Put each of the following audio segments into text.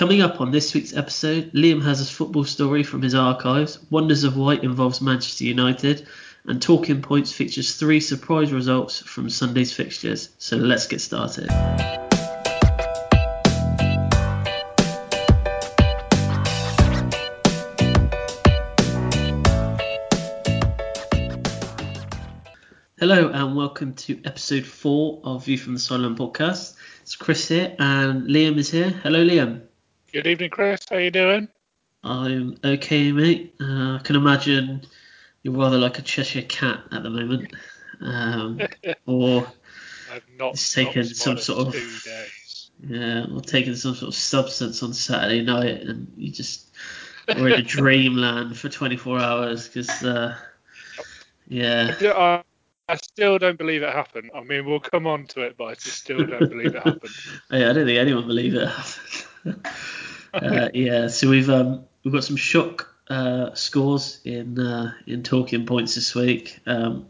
Coming up on this week's episode, Liam has a football story from his archives, Wonders of White involves Manchester United, and Talking Points features three surprise results from Sunday's fixtures. So let's get started. Hello and welcome to episode four of View from the Sideline podcast. It's Chris here and Liam is here. Hello, Liam. Good evening, Chris. How are you doing? I'm okay, mate. Uh, I can imagine you're rather like a Cheshire cat at the moment, um, or I've not it's taken some sort of two days. yeah, or taking some sort of substance on Saturday night, and you just were in a dreamland for 24 hours because uh, yeah, I I, still don't believe it happened. I mean, we'll come on to it, but I just still don't believe it happened. Yeah, I don't think anyone believe it happened. uh, yeah, so we've um, we've got some shock uh, scores in uh, in talking points this week. Um,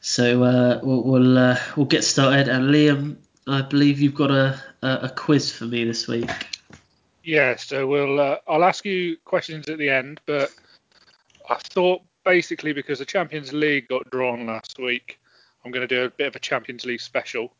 so uh, we'll we'll, uh, we'll get started. And Liam, I believe you've got a, a, a quiz for me this week. Yeah, so we'll. Uh, I'll ask you questions at the end, but I thought basically because the Champions League got drawn last week, I'm going to do a bit of a Champions League special.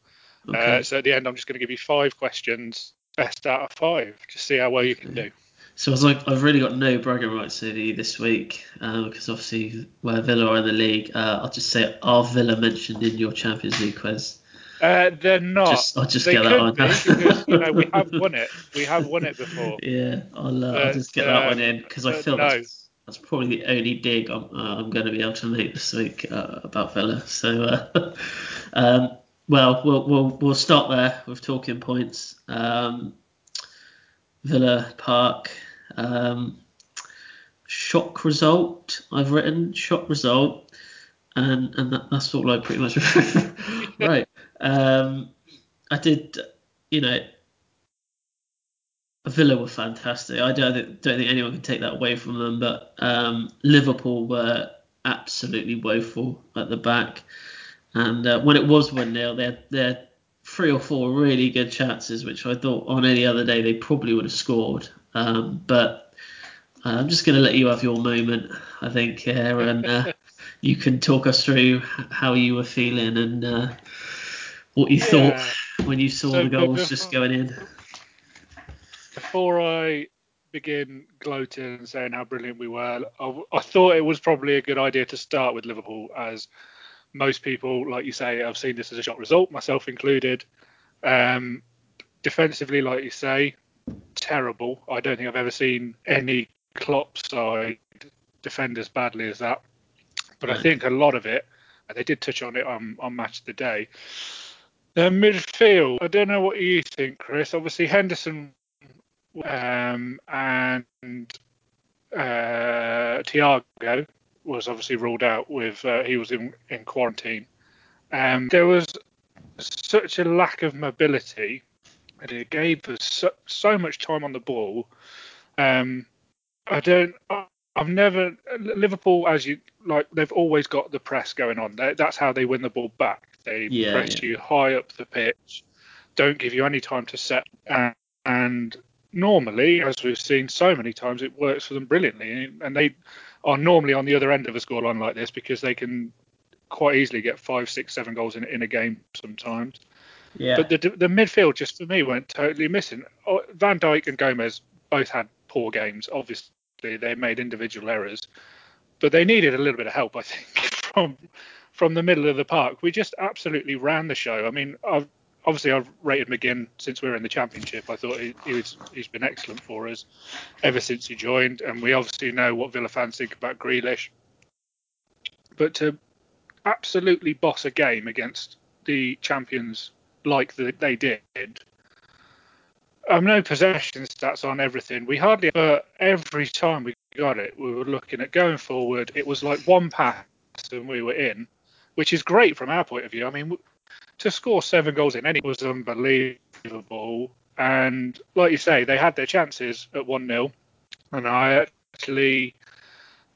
Okay. Uh, so at the end, I'm just going to give you five questions, best out of five, just see how well you can do. So I was like, I've really got no bragging rights over you this week um, because obviously where Villa are in the league, uh, I'll just say are Villa mentioned in your Champions League quiz? Uh, they're not. Just- I'll just they get that could on. be because you know we have won it. We have won it before. Yeah, I'll, uh, I'll just get that one in because I feel no. that's, that's probably the only dig I'm, uh, I'm going to be able to make this week uh, about Villa. So, uh, um, well, we'll we'll we'll start there with talking points. Um, Villa Park. Um, shock result. I've written shock result, and and that, that's all I pretty much right. Um, I did, you know, Villa were fantastic. I don't think, don't think anyone can take that away from them. But um, Liverpool were absolutely woeful at the back, and uh, when it was one 0 they had, they had three or four really good chances, which I thought on any other day they probably would have scored. Um, but uh, I'm just going to let you have your moment, I think, here, and uh, you can talk us through how you were feeling and uh, what you Yeah. thought when you saw So, the goals just going in. Before I begin gloating and saying how brilliant we were, I, I thought it was probably a good idea to start with Liverpool, as most people, like you say, have seen this as a shot result, myself included. Um, defensively, like you say, terrible. I don't think I've ever seen any Klopp side defend as badly as that. But I think a lot of it, and they did touch on it on, on Match of the Day, the midfield. I don't know what you think, Chris. Obviously, Henderson um, and uh, Thiago was obviously ruled out with uh, he was in, in quarantine. Um, there was such a lack of mobility, and it gave us so, so much time on the ball. Um, I don't. I, I've never Liverpool as you like. They've always got the press going on. They, that's how they win the ball back. They Yeah, press yeah. you high up the pitch, don't give you any time to set, and, and normally, as we've seen so many times, it works for them brilliantly. And they are normally on the other end of a scoreline like this because they can quite easily get five, six, seven goals in, in a game sometimes. Yeah. But the, the midfield just for me went totally missing. Oh, Van Dijk and Gomez both had poor games. Obviously, they made individual errors, but they needed a little bit of help, I think, from from the middle of the park. We just absolutely ran the show. I mean, I've, obviously I've rated McGinn since we were in the championship. I thought he, he was he's been excellent for us ever since he joined, and we obviously know what Villa fans think about Grealish. But to absolutely boss a game against the champions like the, they did. I'm no possession stats on everything. We hardly, but every time we got it, we were looking at going forward. It was like one pass and we were in, which is great from our point of view. I mean, to score seven goals in any was unbelievable. And like you say, they had their chances at 1 0. And I actually,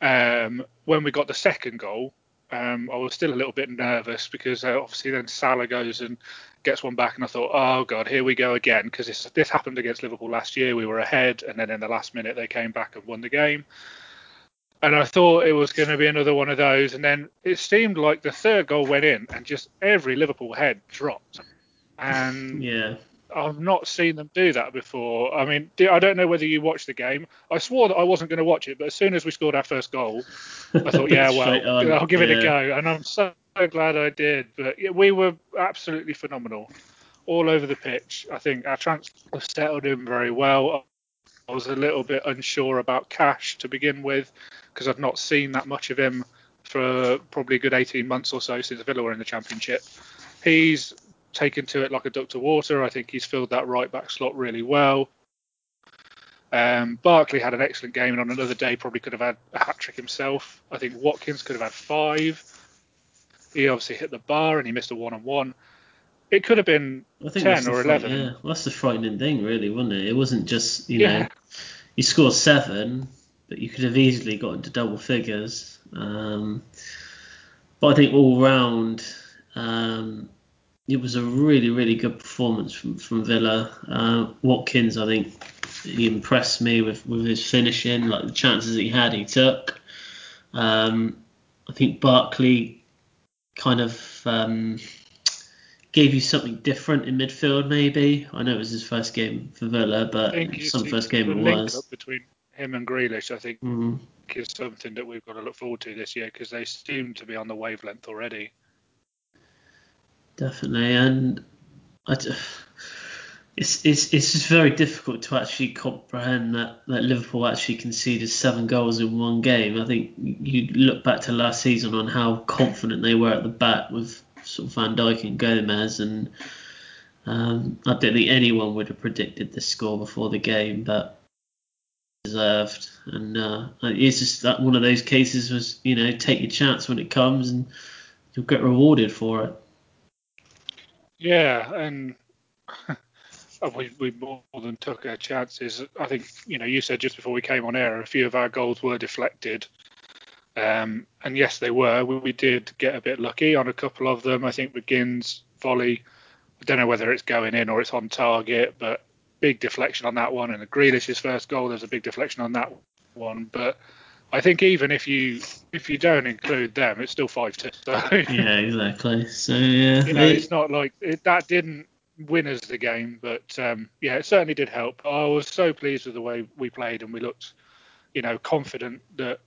um, when we got the second goal, um, I was still a little bit nervous because uh, obviously then Salah goes and gets one back, and I thought, oh god, here we go again because this this happened against Liverpool last year. We were ahead, and then in the last minute they came back and won the game. And I thought it was going to be another one of those, and then it seemed like the third goal went in, and just every Liverpool head dropped. And Yeah. I've not seen them do that before. I mean, I don't know whether you watched the game. I swore that I wasn't going to watch it, but as soon as we scored our first goal, I thought, yeah, well, I'll give it a go. And I'm so glad I did. But yeah, we were absolutely phenomenal all over the pitch. I think our transfer settled in very well. I was a little bit unsure about Cash to begin with because I've not seen that much of him for probably a good 18 months or so since Villa were in the Championship. He's taken to it like a duck to water. I think he's filled that right back slot really well. Um, Barkley had an excellent game, and on another day probably could have had a hat trick himself. I think Watkins could have had five. He obviously hit the bar and he missed a one on one. It could have been I think 10 that's the or fright- 11. Yeah, well, that's the frightening thing, really, wasn't it? It wasn't just you Yeah. know, you scored seven, but you could have easily got into double figures. Um, but I think all round, um, it was a really, really good performance from from Villa. Uh, Watkins, I think, he impressed me with with his finishing, like the chances he had, he took. Um, I think Barkley kind of um, gave you something different in midfield, maybe. I know it was his first game for Villa, but some first game it was. between him and Grealish, I think, Mm, is something that we've got to look forward to this year because they seem to be on the wavelength already. definitely, and I it's it's it's just very difficult to actually comprehend that, that Liverpool actually conceded seven goals in one game. I think you look back to last season on how confident they were at the back with sort of Van Dijk and Gomez, and um, I don't think anyone would have predicted this score before the game, but deserved. And uh, it's just that one of those cases was you know take your chance when it comes and you'll get rewarded for it. Yeah, and we, we more than took our chances. I think, you know, you said just before we came on air, a few of our goals were deflected. Um, and yes, they were. We, we did get a bit lucky on a couple of them. I think McGinn's volley, I don't know whether it's going in or it's on target, but big deflection on that one. And the Grealish's first goal, there's a big deflection on that one. But I think even if you if you don't include them, it's still five two. So Yeah, exactly. So yeah, you know, it's not like it, that didn't win us the game, but um, yeah, it certainly did help. I was so pleased with the way we played, and we looked, you know, confident that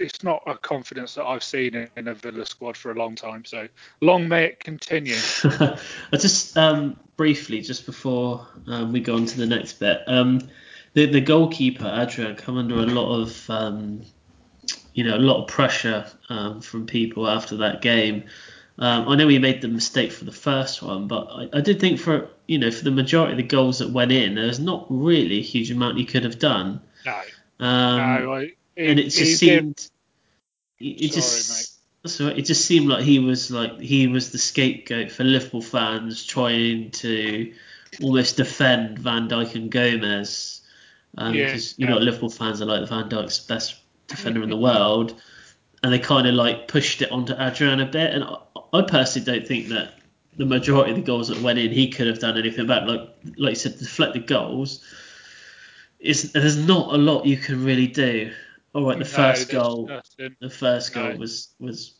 it's not a confidence that I've seen in, in a Villa squad for a long time. So long may it continue. I just um, briefly, just before um, we go on to the next bit, um, the the goalkeeper Adrian come under a lot of um, you know a lot of pressure um, from people after that game. Um, I know he made the mistake for the first one, but I, I did think for you know for the majority of the goals that went in, there's not really a huge amount he could have done. No, Um, no, I, and it just seemed it, just it just seemed like he was like he was the scapegoat for Liverpool fans trying to almost defend Van Dijk and Gomez. Um, yeah. because you know Liverpool fans are like Van Dijk's best defender in the world and they kind of like pushed it onto Adrian a bit and I, I personally don't think that the majority of the goals that went in he could have done anything about like like you said deflected goals. Is there's not a lot you can really do all right the first goal nothing. the first goal No. was was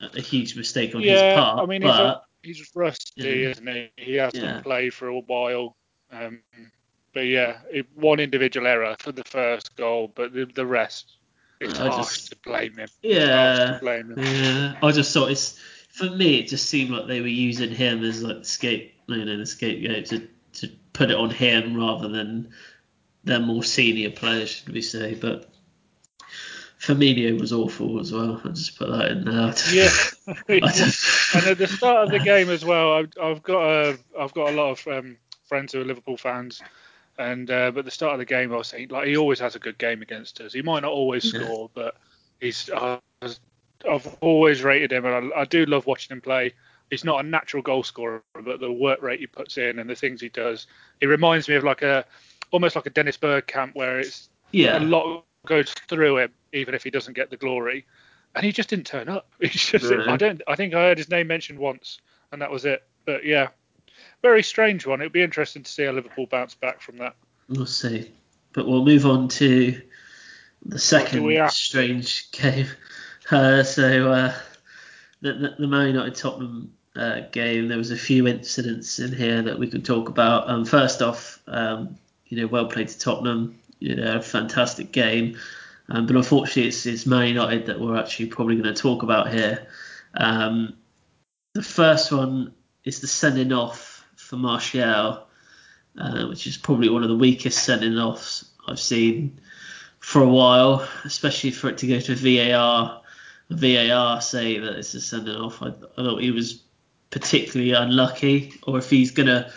a huge mistake on Yeah, his part I mean, he's a- but he's rusty, Yeah. isn't he? He hasn't Yeah. played for a while. Um, but yeah, it, one individual error for the first goal, but the, the rest, it's I harsh just- to blame him. Yeah blame him. Yeah, I just thought it's for me. It just seemed like they were using him as like the scape, you know, the scapegoat to to put it on him rather than their more senior players, should we say? But Firmino was awful as well. I'll just put that in there. Yeah. And at the start of the game as well, I've, I've got a I've got a lot of um, friends who are Liverpool fans, and uh, but at the start of the game, I was saying like he always has a good game against us. He might not always Yeah. score, but he's uh, I've always rated him, and I, I do love watching him play. He's not a natural goal scorer, but the work rate he puts in and the things he does, he reminds me of like a almost like a Dennis Bergkamp, where it's yeah, a lot goes through him, even if he doesn't get the glory. and he just didn't turn up. He's just, No. I don't. I think I heard his name mentioned once, and that was it. But yeah, very strange one. It'd be interesting to see how Liverpool bounce back from that. We'll see. But we'll move on to the second strange game. Uh, so uh, the, the, the Man United Tottenham uh, game, there was a few incidents in here that we could talk about. Um, first off, um, you know, well played to Tottenham. You know, a fantastic game. Um, but unfortunately, it's, it's Man United that we're actually probably going to talk about here. Um, the first one is the sending off for Martial uh, which is probably one of the weakest sending offs I've seen for a while, especially for it to go to VAR. VAR say that it's a sending off. I, I thought he was particularly unlucky, or if he's gonna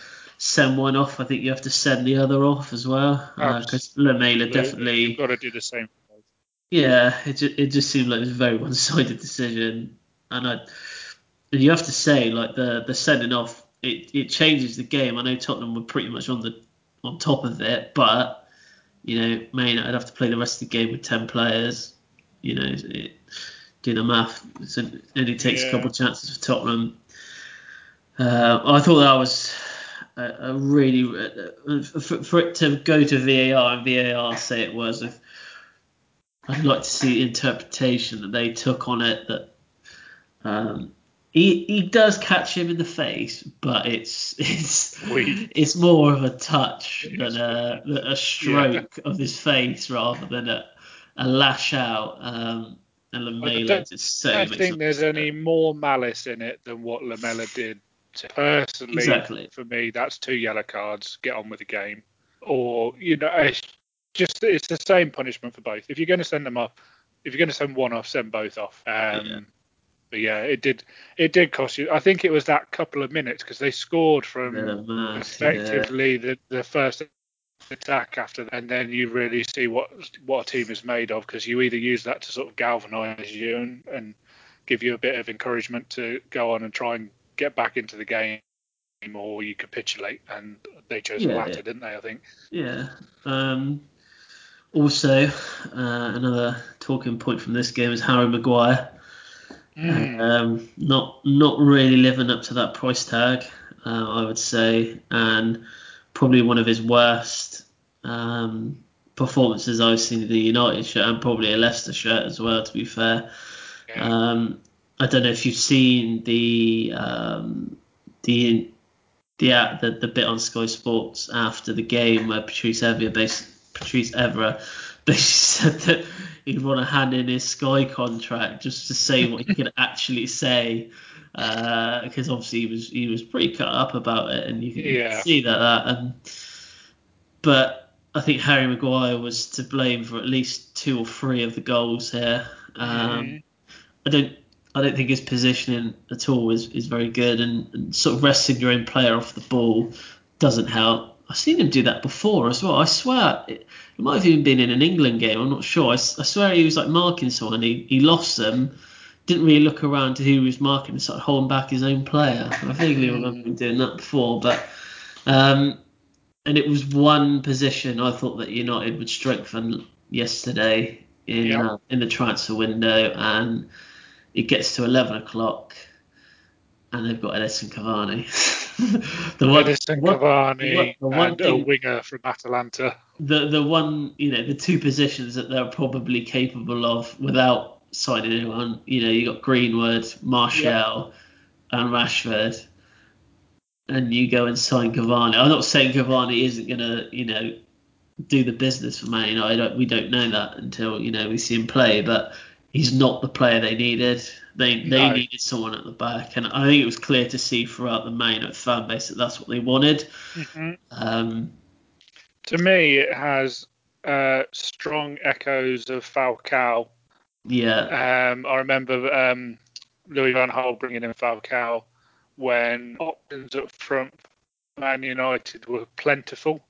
send one off, I think you have to send the other off as well, because Lamela definitely. You've got to do the same. Yeah, it just, it just seemed like it was a very one-sided decision, and I and you have to say like the the sending off it, it changes the game. I know Tottenham were pretty much on the on top of it, but you know, Man I'd have to play the rest of the game with ten players. You know, it, do the math. So it only takes Yeah. a couple of chances for Tottenham. Uh, I thought that was a, a really uh, for, for it to go to VAR and VAR say it was. If, I'd like to see the interpretation that they took on it. That um, he he does catch him in the face, but it's it's Weak. it's more of a touch than a, a stroke of his face rather than a, a lash out. Um, and I Lamela don't- just so I makes think there's any more malice in it than what Lamela did. To- Personally, Exactly. for me, that's two yellow cards. Get on with the game, or you know, it's just it's the same punishment for both. If you're going to send them off, if you're going to send one off, send both off. Um, Yeah. But yeah, it did it did cost you. I think it was that couple of minutes because they scored from yeah. effectively the the first attack after that, and then you really see what what a team is made of because you either use that to sort of galvanise you and, and give you a bit of encouragement to go on and try and get back into the game, or you capitulate, and they chose the latter, yeah. didn't they? I think. Yeah. Um, also, uh, another talking point from this game is Harry Maguire. Mm. Um, not not really living up to that price tag, uh, I would say, and probably one of his worst um, performances I've seen in the United shirt, and probably a Leicester shirt as well. To be fair, Yeah. um, I don't know if you've seen the um, the the, uh, the the bit on Sky Sports after the game where Patrice Evra bas Patrice Evra basically said that he'd want to hand in his Sky contract just to say what he could actually say because obviously he was he was pretty cut up about it and you can Yeah. see that, that and but I think Harry Maguire was to blame for at least two or three of the goals here. Um, Mhm. I don't I don't think his positioning at all is, is very good and, and sort of resting your own player off the ball doesn't help. I've seen him do that before as well. I swear it, it might have even been in an England game. I'm not sure. I swear he was like marking someone. He, he lost them. Didn't really look around to who he was marking and started holding back his own player. I vaguely remember him doing that before, but um, and it was one position I thought that United would strengthen yesterday in Yeah. uh, in the transfer window, and it gets to 11 o'clock, and they've got Edison Cavani. the one, Edison one- Cavani the one and a winger from Atalanta. the the one you know the two positions that they're probably capable of without signing anyone. You know, you got Greenwood, Martial, and Rashford, and you go and sign Cavani. I'm not saying Cavani isn't gonna you know do the business for Man United. I don't- We don't know that until you know we see him play, but he's not the player they needed. They they No. needed someone at the back, and I think it was clear to see throughout the United fan base that that's what they wanted. Mhm. Um, To me, it has uh, strong echoes of Falcao. yeah, Um, I remember um, Louis Van Gaal bringing in Falcao when options up front for Man United were plentiful,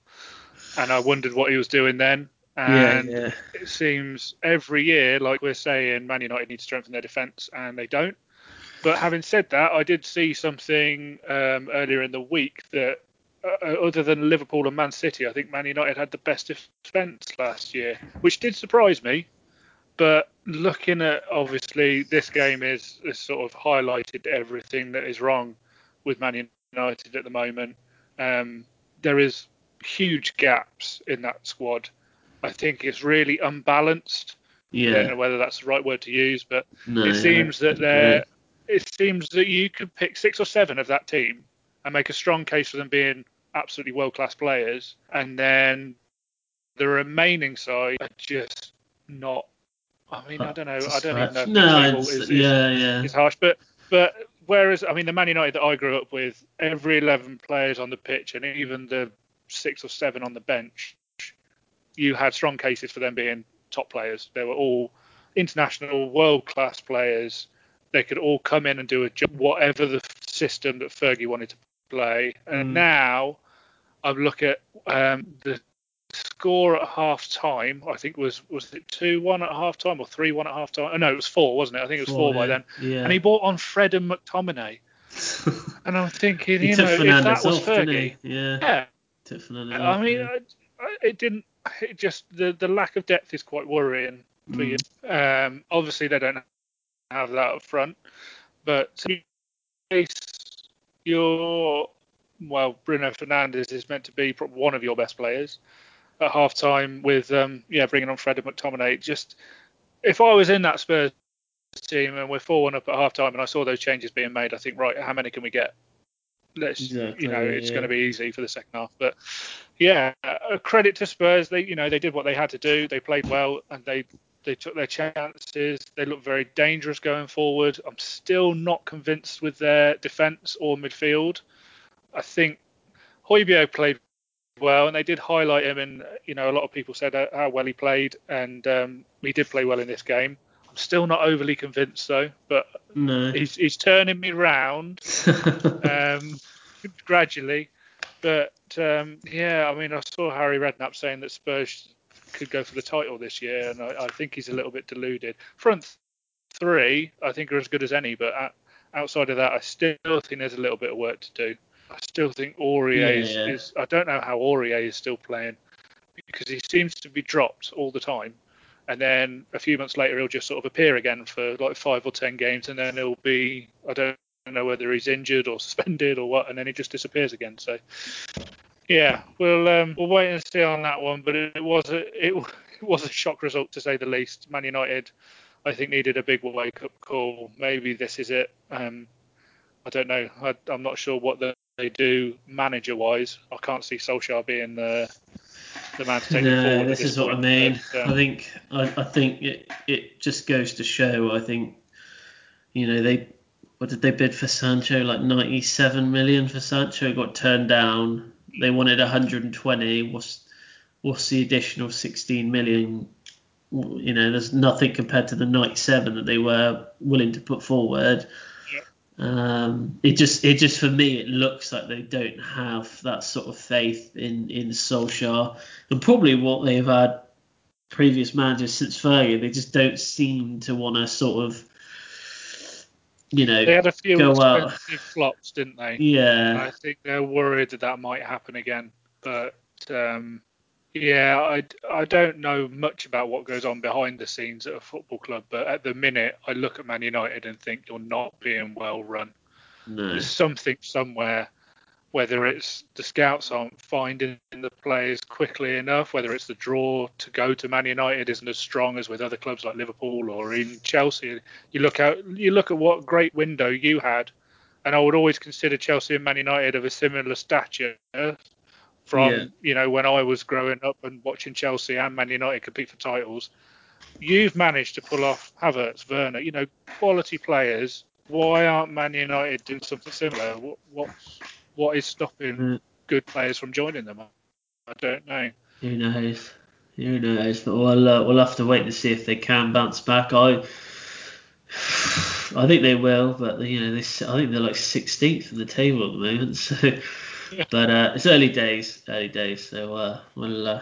and I wondered what he was doing then. Yeah, And yeah. it seems every year, like we're saying, Man United need to strengthen their defence, and they don't. But having said that, I did see something um, earlier in the week that, uh, other than Liverpool and Man City, I think Man United had the best defence last year, which did surprise me. but looking at obviously this game is, is sort of highlighted everything that is wrong with Man United at the moment. Um, there is huge gaps in that squad. I think it's really unbalanced. Yeah. I don't know whether that's the right word to use, but No, it yeah, seems that agree. there it seems that you could pick six or seven of that team and make a strong case for them being absolutely world class players, and then the remaining side are just not. I mean, I don't know. I don't even know if no, it's, is, is, yeah, yeah. is harsh, but but whereas I mean the Man United that I grew up with, every eleven players on the pitch and even the six or seven on the bench, you had strong cases for them being top players. They were all international, world class players. They could all come in and do a job, whatever the system that Fergie wanted to play. And Mm. now I look at um, the score at half time. I think was was it two one at half time or three one at half time? Oh, no, it was four, wasn't it? I think it was four, by yeah. then. Yeah. And he bought on Fred and McTominay. And I'm thinking, you know, if that was off, Fergie. Yeah. yeah, I mean, yeah. I, I, it didn't. It just the the lack of depth is quite worrying for Mm. you. Um, obviously, they don't have that up front, but you're well, Bruno Fernandes is meant to be one of your best players at half time with um, yeah bringing on Fred and McTominay. Just if I was in that Spurs team and we're four one up at half time and I saw those changes being made, I think right, how many can we get? Let's Exactly, you know yeah, it's yeah. going to be easy for the second half, but yeah, a credit to Spurs. They you know they did what they had to do. They played well and they they took their chances. They look very dangerous going forward. I'm still not convinced with their defence or midfield. I think Højbjerg played well, and they did highlight him, and you know a lot of people said how- how well he played, and um, he did play well in this game. Still not overly convinced though, but No. he's he's turning me round um, gradually. But um, yeah, I mean, I saw Harry Redknapp saying that Spurs could go for the title this year, and I, I think he's a little bit deluded. Front three, I think, are as good as any, but o- outside of that, I still think there's a little bit of work to do. I still think Aurier Yeah, is, yeah. is. I don't know how Aurier is still playing because he seems to be dropped all the time. And then a few months later, he'll just sort of appear again for like five or ten games, and then he'll be I don't know whether he's injured or suspended or what, and then he just disappears again. So yeah, we'll um, we'll wait and see on that one. But it, was a it, was a shock result to say the least. Man United, I think, needed a big wake up call. Maybe this is it. Um, I don't know. I, I'm not sure what the, they do manager wise. I can't see Solskjaer being the the man to take No, forward. this is what I mean. but, um, I think I, I think it, it just goes to show. I think you know they what did they bid for Sancho? Like 97 million for Sancho. Got turned down. They wanted 120. What's what's the additional 16 million? You know, there's nothing compared to the 97 that they were willing to put forward. Um, it just, it just for me, it looks like they don't have that sort of faith in in Solskjaer, and probably what they've had previous managers since Fergie. They just don't seem to want to sort of, you know, they had a few go out. flops, didn't they? yeah, I think they're worried that that might happen again. But um, yeah, I, I don't know much about what goes on behind the scenes at a football club. But at the minute, I look at Man United and think you're not being well run. no, There's something somewhere. Whether it's the scouts aren't finding the players quickly enough, whether it's the draw to go to Man United isn't as strong as with other clubs like Liverpool or even Chelsea. You look out, you look at what great window you had, and I would always consider Chelsea and Man United of a similar stature from Yeah. you know when I was growing up and watching Chelsea and Man United compete for titles. You've managed to pull off Havertz, Werner, you know, quality players. Why aren't Man United doing something similar? What what what is stopping Mm. good players from joining them? I don't know. who knows? Who knows? But we'll uh, we'll have to wait to see if they can bounce back. I I think they will, but you know, they, I think they're like 16th in the table at the moment. So, but uh, it's early days, early days. So uh, we'll uh,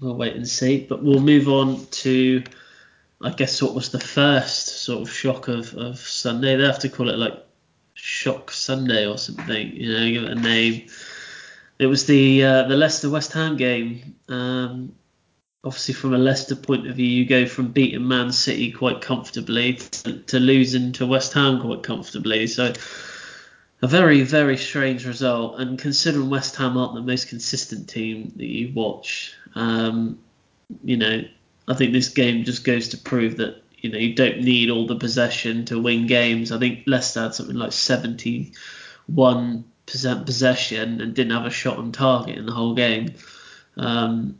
we'll wait and see. But we'll move on to, I guess, what was the first sort of shock of, of Sunday. They have to call it like Shock Sunday or something. You know, give it a name. It was the uh, the Leicester West Ham game. Um, obviously from a Leicester point of view, you go from beating Man City quite comfortably to, to losing to West Ham quite comfortably. So a very very strange result. And considering West Ham aren't the most consistent team that you watch, um, you know, I think this game just goes to prove that you know you don't need all the possession to win games. I think Leicester had something like 71 percent possession and didn't have a shot on target in the whole game. Um,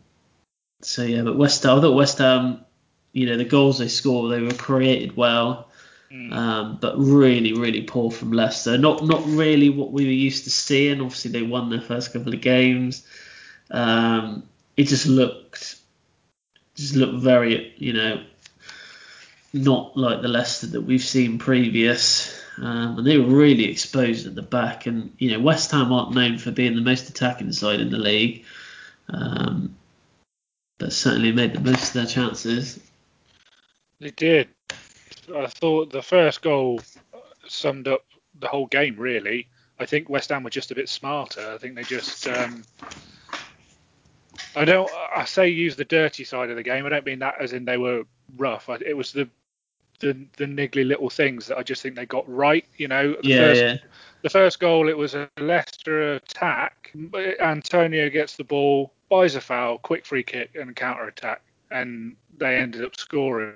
so yeah, but West Ham, I thought West Ham, you know, the goals they scored, they were created well, mm. um, but really, really poor from Leicester. Not not really what we were used to seeing. Obviously, they won their first couple of games. Um, it just looked, just looked very, you know, not like the Leicester that we've seen previous. Um, and they were really exposed at the back. And you know, West Ham aren't known for being the most attacking side in the league. Um, but certainly made the most of their chances. They did. I thought the first goal summed up the whole game really. I think West Ham were just a bit smarter. I think they just. Um, I don't. I say use the dirty side of the game. I don't mean that as in they were rough. it was the the the niggly little things that I just think they got right. You know, the yeah, first, yeah. The first goal, it was a Leicester attack. Antonio gets the ball, buys a foul, quick free kick, and counter attack, and they ended up scoring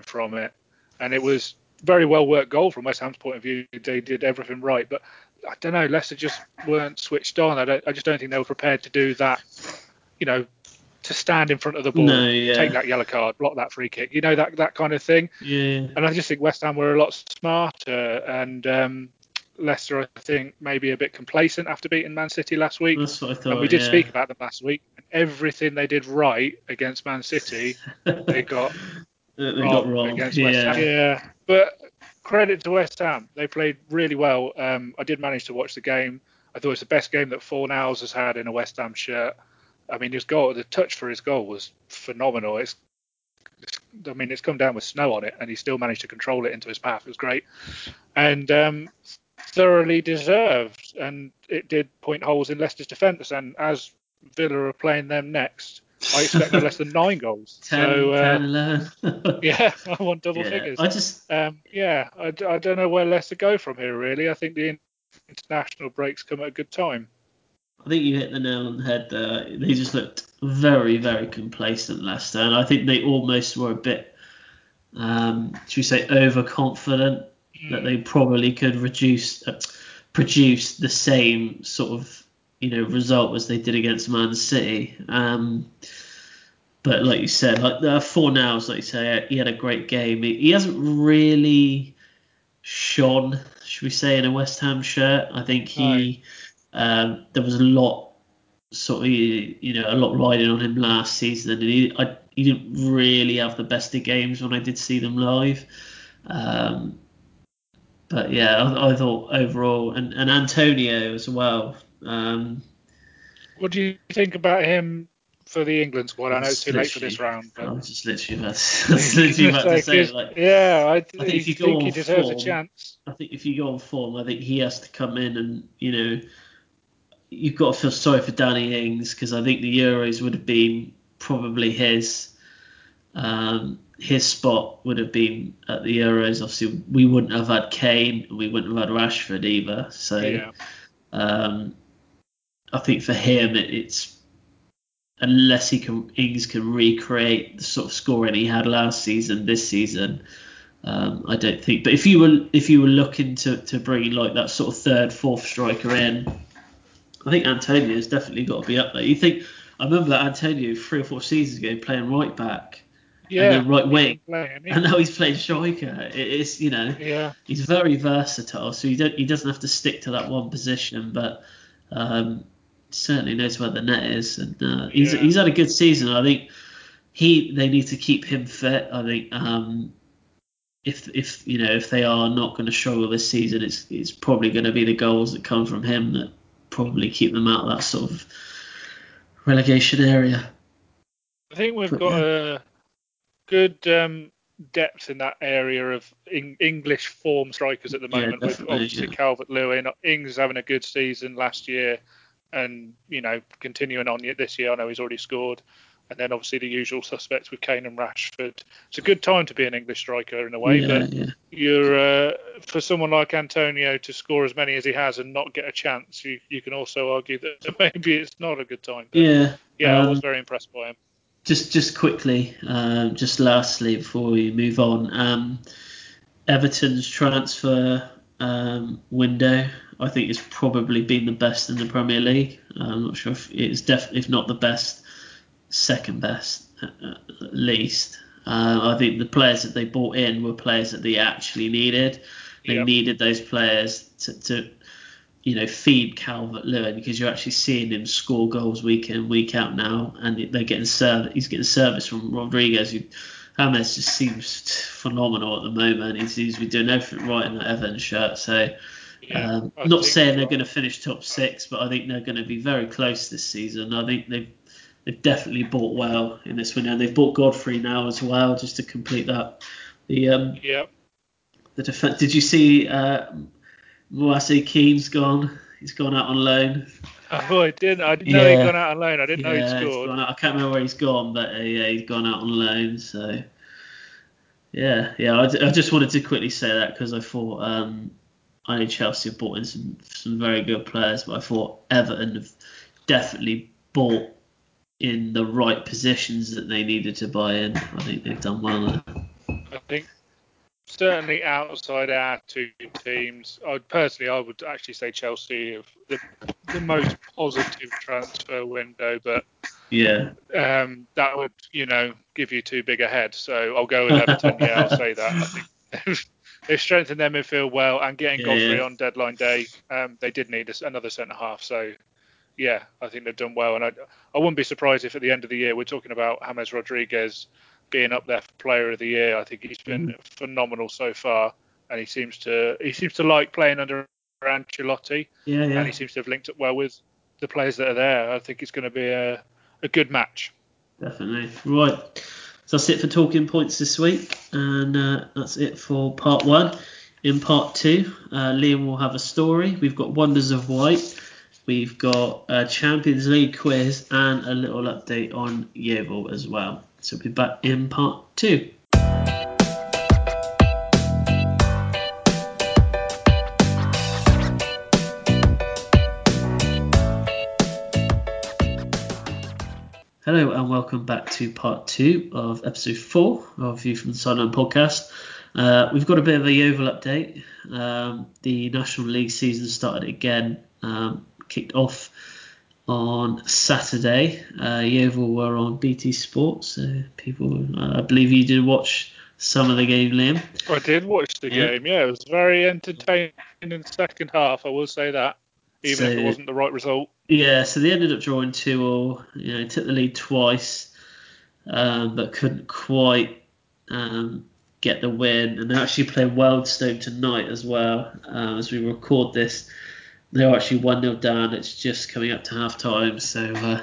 from it. And it was very well worked goal from West Ham's point of view. They did everything right, but I don't know. Leicester just weren't switched on. I don't. I just don't think they were prepared to do that. You know, to stand in front of the ball, no, yeah. take that yellow card, block that free kick. You know that that kind of thing. Yeah. And I just think West Ham were a lot smarter, and um, Leicester, I think, maybe a bit complacent after beating Man City last week. That's what I thought. And we did yeah. speak about them last week. Everything they did right against Man City, they got they got wrong against yeah. West Ham. Yeah, but credit to West Ham. They played really well. Um, I did manage to watch the game. I thought it's the best game that Four Fornals has had in a West Ham shirt. I mean, his goal, the touch for his goal was phenomenal. It's, it's, I mean, it's come down with snow on it, and he still managed to control it into his path. It was great, and um, thoroughly deserved. And it did point holes in Leicester's defence. And as Villa are playing them next, I expect less than nine goals. 10, so, uh, 10, 11. yeah, I want double yeah, figures. I just, um, yeah, I, I don't know where Leicester go from here. Really, I think the international breaks come at a good time. I think you hit the nail on the head there. They just looked very, very complacent, Leicester, and I think they almost were a bit, um, should we say, overconfident mm. that they probably could reduce, uh, produce the same sort of, you know, result as they did against Man City. Um, but like you said, like the Fornals, like you say, he had a great game. He, he hasn't really shone, should we say, in a West Ham shirt. I think he. Right um, there was a lot, sort of, you know, a lot riding on him last season, and he, I, he didn't really have the best of games when I did see them live. Um, but yeah, I, I, thought overall, and, and Antonio as well. Um, what do you think about him for the England squad? I know it's too late for this round. But... I was just literally about literally about to say, like, yeah, I, I think, if you go think he deserves form, a chance. I think if you go on form, I think he has to come in and you know you've got to feel sorry for Danny Ings because I think the Euros would have been probably his. Um, his spot would have been at the Euros. Obviously, we wouldn't have had Kane, we wouldn't have had Rashford either. So, yeah. um, I think for him, it, it's unless he can Ings can recreate the sort of scoring he had last season, this season. Um, I don't think. But if you were if you were looking to to bring like that sort of third, fourth striker in, I think Antonio's definitely got to be up there. You think I remember that Antonio three or four seasons ago playing right back, yeah, and then right wing, playing, and now he's playing striker. It's you know, yeah, he's very versatile, so he don't he doesn't have to stick to that one position, but um, certainly knows where the net is, and uh, he's yeah. he's had a good season. I think he they need to keep him fit. I think um, if if you know if they are not going to struggle this season, it's it's probably going to be the goals that come from him that probably keep them out of that sort of relegation area. I think we've but, got yeah. a good um, depth in that area of English form strikers at the moment. Yeah, with obviously yeah. Calvert Lewin, Ings having a good season last year, and you know continuing on this year. I know he's already scored. and then obviously the usual suspects with Kane and Rashford. It's a good time to be an English striker in a way, Yeah, but yeah. you're uh, for someone like Antonio to score as many as he has and not get a chance. You you can also argue that maybe it's not a good time. But Yeah. yeah, I um, was very impressed by him. Just just quickly, um, just lastly before we move on, um, Everton's transfer um, window, I think, it's probably been the best in the Premier League. I'm not sure if it's definitely, if not the best, second best at, at least. Uh, I think the players that they bought in were players that they actually needed. They Yep. needed those players to, to you know, feed Calvert Lewin because you're actually seeing him score goals week in, week out now, and they're getting served. He's getting service from Rodriguez. Who, James just seems phenomenal at the moment. He seems to be doing everything right in that Everton shirt. So, Yeah, um, not saying they're going to finish top six, but I think they're going to be very close this season. I think they've they've definitely bought well in this window. They've bought Godfrey now as well, just to complete that. The um, Yeah, the defense. Did you see uh, Moise Kean's gone? He's gone out on loan. oh, I didn't. I didn't know he'd gone out on loan. I didn't know he'd he's scored. gone out. I can't remember where he's gone, but uh, yeah, he's gone out on loan. So yeah, yeah. I, d- I just wanted to quickly say that because I thought um, I know Chelsea have bought in some some very good players, but I thought Everton have definitely bought in the right positions that they needed to buy in. I think they've done well there. I think certainly outside our two teams, I personally I would actually say Chelsea have the, the most positive transfer window, but Yeah, um, that would you know give you too big a head. So I'll go with Everton. yeah, I'll say that. I think they've strengthened their midfield well, and getting Yeah, Godfrey yeah. on deadline day, um, they did need another centre half. So. Yeah, I think they've done well, and I, I wouldn't be surprised if at the end of the year we're talking about James Rodriguez being up there for Player of the Year. I think he's been phenomenal so far, and he seems to he seems to like playing under Ancelotti, yeah, yeah. and he seems to have linked up well with the players that are there. I think it's going to be a, a good match. Definitely. Right. So that's it for talking points this week, and uh, that's it for part one. In part two, uh, Liam will have a story. We've got Wonders of White. We've got a Champions League quiz and a little update on Yeovil as well. So we'll be back in part two. Hello and welcome back to part two of episode four of View from the Sideline podcast. Uh, we've got a bit of a Yeovil update. Um, the National League season started again, um, kicked off on Saturday. Uh, Yeovil were on BT Sports, so people, uh, I believe you did watch some of the game, Liam. I did watch the Yeah. game. Yeah, it was very entertaining in the second half. I will say that, even if it wasn't the right result. Yeah, so they ended up drawing two all. You know, took the lead twice, um, but couldn't quite um, get the win. And they're actually playing Wealdstone tonight as well. Um, as we record this, they're actually one 0 down. It's just coming up to half time. So uh,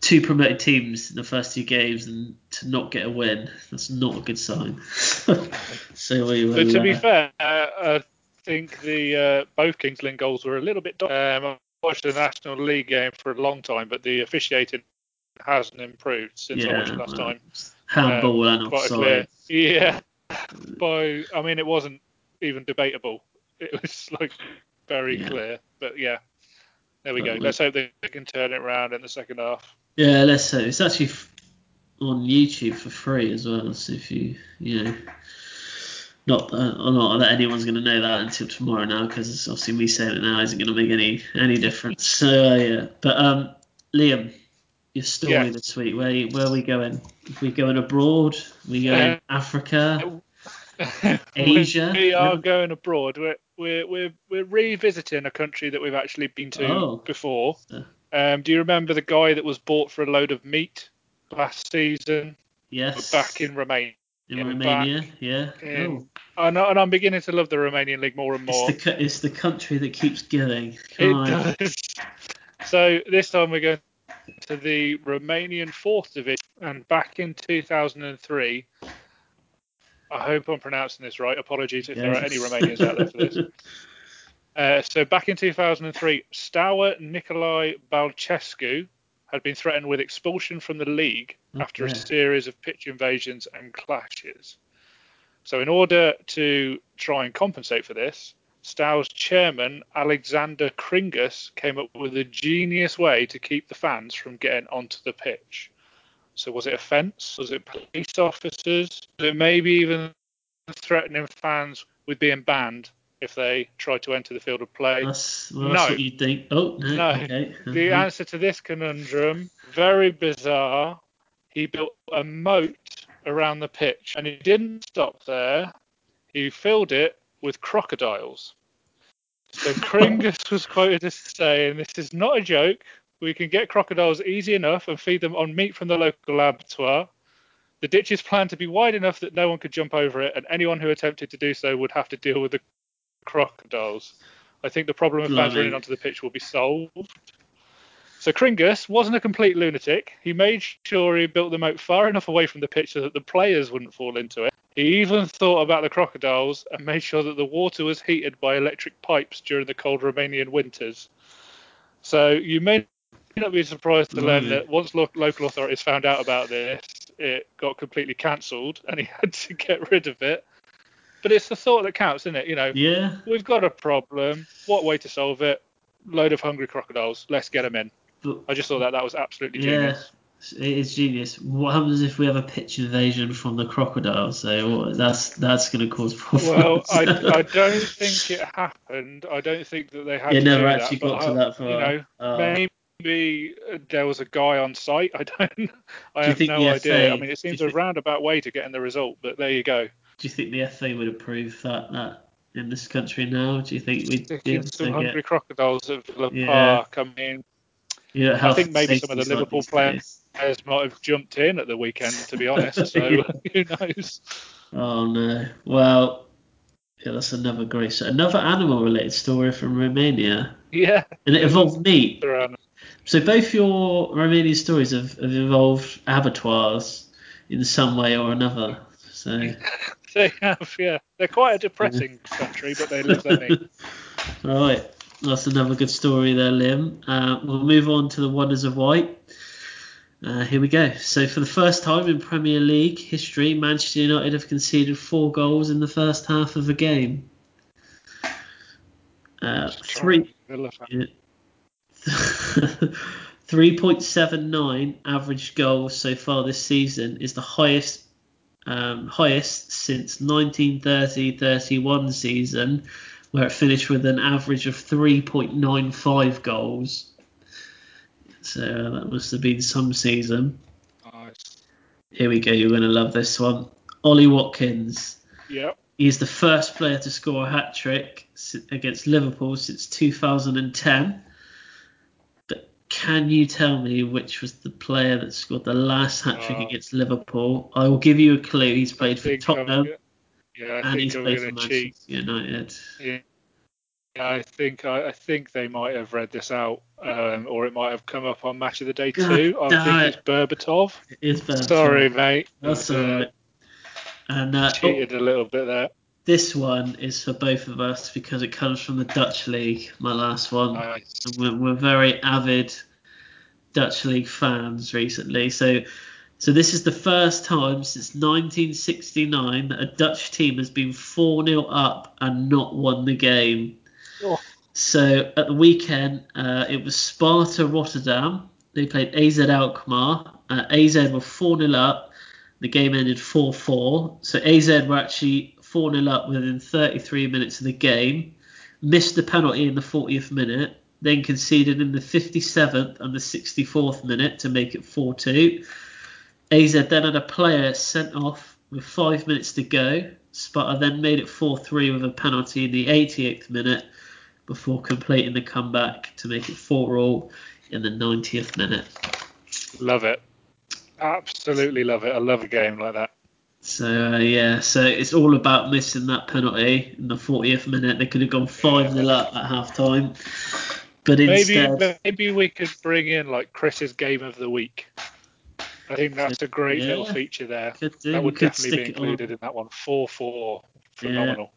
two promoted teams in the first two games, and to not get a win, that's not a good sign. so we will. But to be uh, fair, uh, I think the uh, both King's Lynn goals were a little bit. Um, watched the National League game for a long time, but the officiating hasn't improved since I watched it last time. handball Um, and quite a clear. offside. Yeah. By I mean, it wasn't even debatable. It was like very Yeah. clear. But yeah, there we But go. we- Let's hope they can turn it around in the second half. Yeah, let's say it's actually on YouTube for free as well. So if you, you know, not uh, not that anyone's going to know that until tomorrow now, because obviously me saying it now isn't going to make any any difference. So uh, yeah, but um, Liam, your story Yeah. this week. Where where are we going? Are we going abroad? we going Uh, Africa? Asia? we are going abroad. We're, we're we're we're revisiting a country that we've actually been to Oh. before. Um, do you remember the guy that was bought for a load of meat last season? Yes. Back in Romania. In yeah, Romania. Yeah. Oh, and, and I'm beginning to love the Romanian league more and more. it's the it's the country that keeps going. Come on. It does. So this time we're going to the Romanian fourth division, and back in 2003. I hope I'm pronouncing this right. Apologies if there are any Romanians out there for this. Uh, so back in 2003, Stour Nicolae Balcescu had been threatened with expulsion from the league after a series of pitch invasions and clashes. So, in order to try and compensate for this, Stow's chairman, Alexander Kringus, came up with a genius way to keep the fans from getting onto the pitch. So, was it a fence? Was it police officers? Was it maybe even threatening fans with being banned if they tried to enter the field of play? That's, well, that's No. what you think. Oh, no. No. Okay. The Mhm. answer to this conundrum, very bizarre. He built a moat around the pitch and he didn't stop there. He filled it with crocodiles. So Kringus was quoted as saying, This is not a joke. We can get crocodiles easy enough and feed them on meat from the local abattoir. The ditch is planned to be wide enough that no one could jump over it, and anyone who attempted to do so would have to deal with the crocodiles. I think the problem of fans running onto the pitch will be solved. So Kringus wasn't a complete lunatic. He made sure he built the moat far enough away from the pitch so that the players wouldn't fall into it. He even thought about the crocodiles and made sure that the water was heated by electric pipes during the cold Romanian winters. So you may not be surprised to learn that once lo- local authorities found out about this, it got completely cancelled and he had to get rid of it. But it's the thought that counts, isn't it? You know, Yeah. we've got a problem. What way to solve it? Load of hungry crocodiles. Let's get them in. But, I just thought that that was absolutely genius. yeah. It is genius. What happens if we have a pitch invasion from the crocodiles? So that's that's going to cause problems. Well. I, I don't think it happened. I don't think that they had it to never do actually that, got to I- that far. You know, Oh. maybe there was a guy on site. I don't. I you have no idea. I mean, it seems a think- roundabout way to getting the result, but there you go. Do you think the FA would approve that that in this country now? Do you think we'd be able some to hungry get? crocodiles at Villa Yeah. Park. I mean, know, health think maybe some of the Liverpool players- days. might have jumped in at the weekend, to be honest. So Yeah. who knows? Oh no. Well, yeah, that's another great. So another animal-related story from Romania, Yeah. and it involved meat. So both your Romanian stories have, have involved abattoirs in some way or another. So They have, yeah. They're quite a depressing country, but they live their meat. right, that's another good story there, Liam. Uh, we'll move on to the wonders of white. Uh, here we go. So for the first time in Premier League history, Manchester United have conceded four goals in the first half of a game. Uh, three. Yeah. 3.79 average goals so far this season is the highest um, highest since 1930-31 season where it finished with an average of 3.95 goals so uh, that must have been some season Nice. here we go you're going to love this one Ollie Watkins Yep. He's the first player to score a hat trick against Liverpool since 2010. Can you tell me which was the player that scored the last hat trick Uh, against Liverpool? I will give you a clue. He's played for Tottenham yeah, I and think he's I'm played for Manchester cheat. United. Yeah, I think I, I think they might have read this out, um, or it might have come up on Match of the Day God too. I think it. it's Berbatov. It is Berbatov. Sorry, mate. That's Uh, all right. And uh, oh, Cheated a little bit there. This one is for both of us because it comes from the Dutch league. My last one. Nice. We're, we're very avid Dutch league fans recently. So, so this is the first time since 1969 that a Dutch team has been 4 0 up and not won the game. Oh. So at the weekend, uh, it was Sparta Rotterdam. They played AZ Alkmaar. Uh, AZ were 4 0 up. The game ended 4 4. So AZ were actually 4 0 up within 33 minutes of the game. Missed the penalty in the 40th minute. Then conceded in the 57th and the 64th minute to make it 4 2. AZ then had a player sent off with five minutes to go. Sparta then made it 4 3 with a penalty in the 88th minute before completing the comeback to make it 4 all in the 90th minute. Love it. Absolutely love it. I love a game like that. So uh, yeah, so it's all about missing that penalty in the 40th minute. They could have gone 5 0 up at half time. But Maybe instead, maybe we could bring in like Chris's game of the week. I think that's a great Yeah. little feature there. do, That would definitely be included in that one. Four four, phenomenal.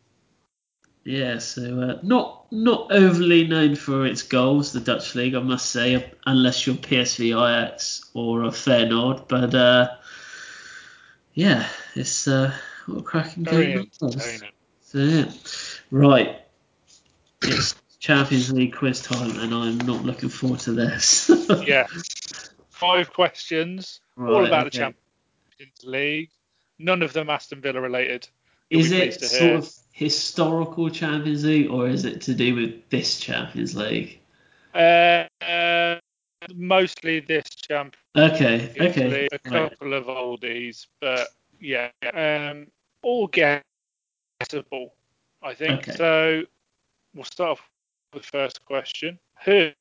Yeah, so uh, not not overly known for its goals, the Dutch league, I must say, unless you're PSV Ajax or a Feyenoord. But uh, yeah, it's uh, what a cracking game. that was. entertaining. So yeah, right. It's Champions League quiz time, and I'm not looking forward to this. Yeah. Five questions, all about the. Champions League. None of them Aston Villa related. You'll Is it sort hear. of historical Champions League, or is it to do with this Champions League? Uh, uh, mostly this Champions Okay, okay. A right. couple of oldies, but yeah, um, all guessable, I think. Okay. So we'll start off with the first question. Who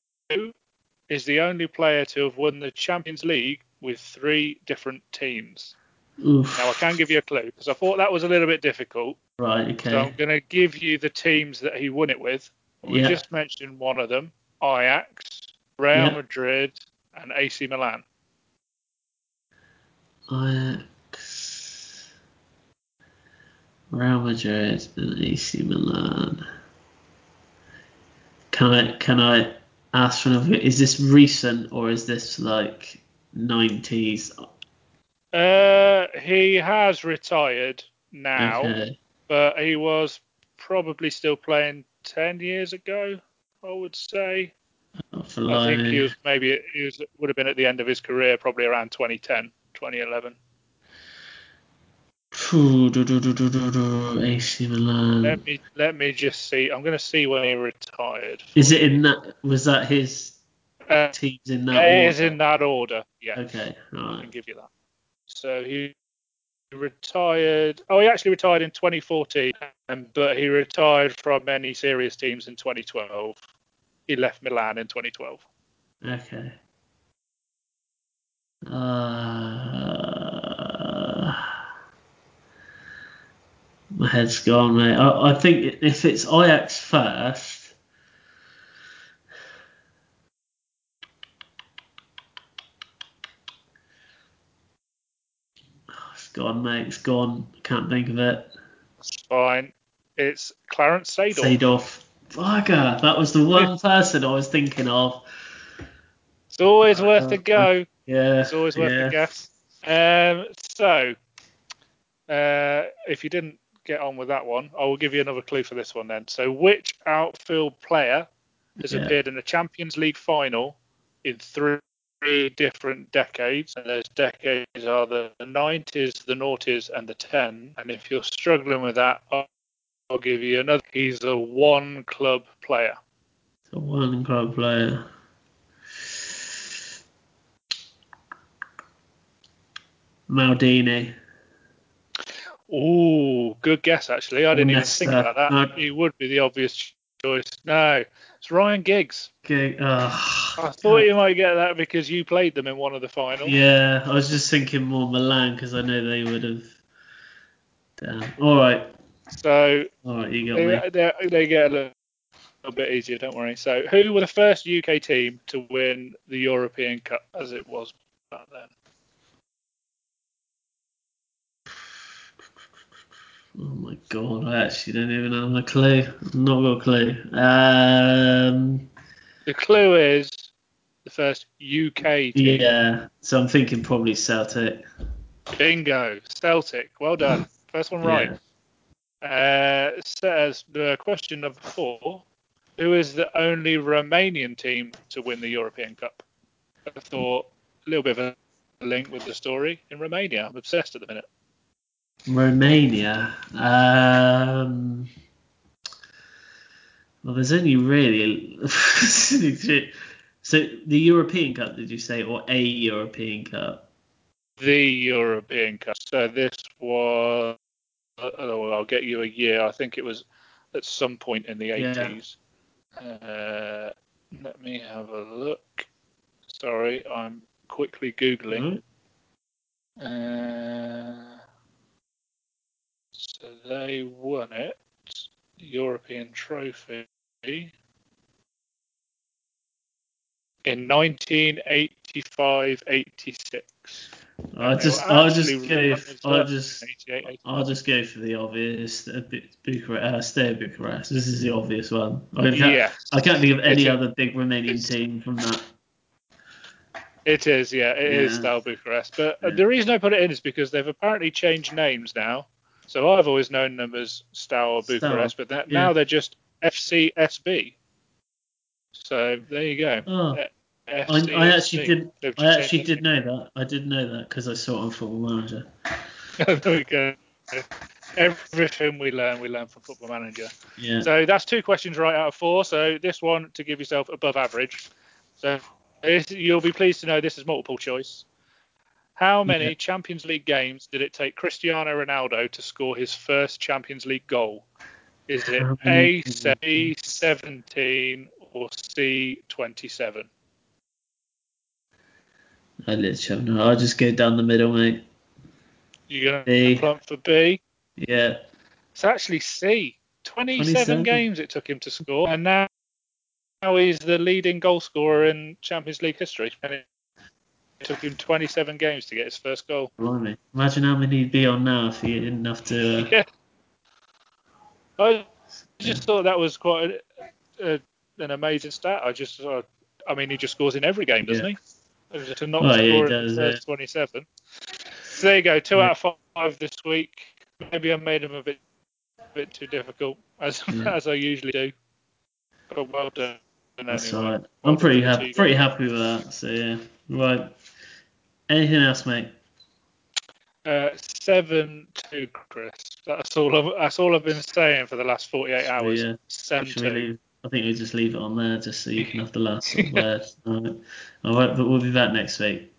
is the only player to have won the Champions League with three different teams? Oof. Now I can give you a clue because I thought that was a little bit difficult. Right, okay. So I'm going to give you the teams that he won it with. We Yeah. just mentioned one of them: Ajax, Real Yeah. Madrid, and AC Milan. Ajax, Real Madrid, and AC Milan. Can I can I ask for another? Is this recent or is this like nineties? Uh, he has retired now, Okay. but he was probably still playing 10 years ago, I would say. I think he was maybe he was would have been at the end of his career, probably around 2010, 2011. Phew, do, do, do, do, do, do, AC Milan. Let me let me just see. I'm going to see when he retired. Is it in that? Was that his Uh, teams in that? it is order? in that order. Yeah, Okay, I can give you that. So he retired. Oh, he actually retired in 2014, um, but he retired from many serious teams in 2012. He left Milan in 2012. Okay. Uh, my head's gone, mate. I, I think if it's Ajax first, Oh, it's gone, mate. It's gone. Can't think of it. It's fine. It's Clarence Seedorf. Seedorf. Bugger. That was the one person I was thinking of. It's always worth a go. Yeah. It's always worth yeah. a guess. Um, so, uh, if you didn't get on with that one, I will give you another clue for this one then. So, which outfield player has Yeah. appeared in the Champions League final in three different decades? And those decades are the 90s, the noughties, and the 10. And if you're struggling with that, I'll, I'll give you another. He's a one club player. So one club player. Maldini. Ooh, good guess actually. I didn't even think about that. He would be the obvious choice. No, it's Ryan Giggs. Okay. Uh, I thought you might get that because you played them in one of the finals. Yeah, I was just thinking more Milan because I know they would have. Damn. All right. So All right, you got me. they, they, they get a little, little bit easier, don't worry. So who were the first UK team to win the European Cup as it was back then? Oh my god, I actually don't even have a clue. I've not got a clue. Um, The clue is the first UK team. yeah, so I'm thinking probably Celtic. Bingo, Celtic. Well done. First one right. Uh, says the question number four: Who is the only Romanian team to win the European Cup? I thought a little bit of a link with the story in Romania. I'm obsessed at the minute. Romania. Um, well, there's only really. so the European Cup, did you say, or a European Cup? The European Cup. So this was. Oh, I'll get you a year. I think it was at some point in the Yeah. 80s. Uh, let me have a look. Sorry, I'm quickly googling. Right. Uh, so they won it, the European Trophy, in 1985-86. I'll just, I'll just go, I'll just, I'll just go for the obvious. Uh, Bu- Bucharest, uh, Steaua Bucharest. This is the obvious one. I can't, Yeah, I can't think of any It's other big Romanian team from that. it is. Yeah, it is Yeah. Steaua Bucharest. But uh, Yeah. the reason I put it in is because they've apparently changed names now. So I've always known them as Steaua Bucharest, but that, yeah. now they're just FCSB. So there you go. Oh, Uh, I, I actually did. They've I actually did know that. I did know that because I saw it on Football Manager. there we go. Everything we learn, we learn from Football Manager. Yeah. So that's two questions right out of four. So this one to give yourself above average. So you'll be pleased to know this is multiple choice. How many Yeah. Champions League games did it take Cristiano Ronaldo to score his first Champions League goal? Is it A, many- 17 or C, 27? I literally have no. I'll just go down the middle, mate. You're going to plump for B? Yeah. It's actually C. 27, 27? games it took him to score, and now, now he's the leading goal scorer in Champions League history. And took him 27 games to get his first goal. Blimey. Imagine how many he'd be on now if he didn't have to. Uh, Yeah. I just thought that was quite a, a, an amazing stat. I just thought, I mean, he just scores in every game, doesn't he? Just to not Well, yeah, he score in does, the yeah. first 27. So there you go, two Yeah. out of five this week. Maybe I made him a bit bit too difficult, as Yeah. as I usually do. But well done. That's anyway. alright. I'm pretty happy. Pretty happy with that. So yeah. Right. Anything else, mate? Uh, seven two, Chris. That's all. I've, that's all I've been saying for the last 48 hours. yeah. Seven Should two. I think we just leave it on there just so you can have the last words. Alright. Alright, but we'll be back next week.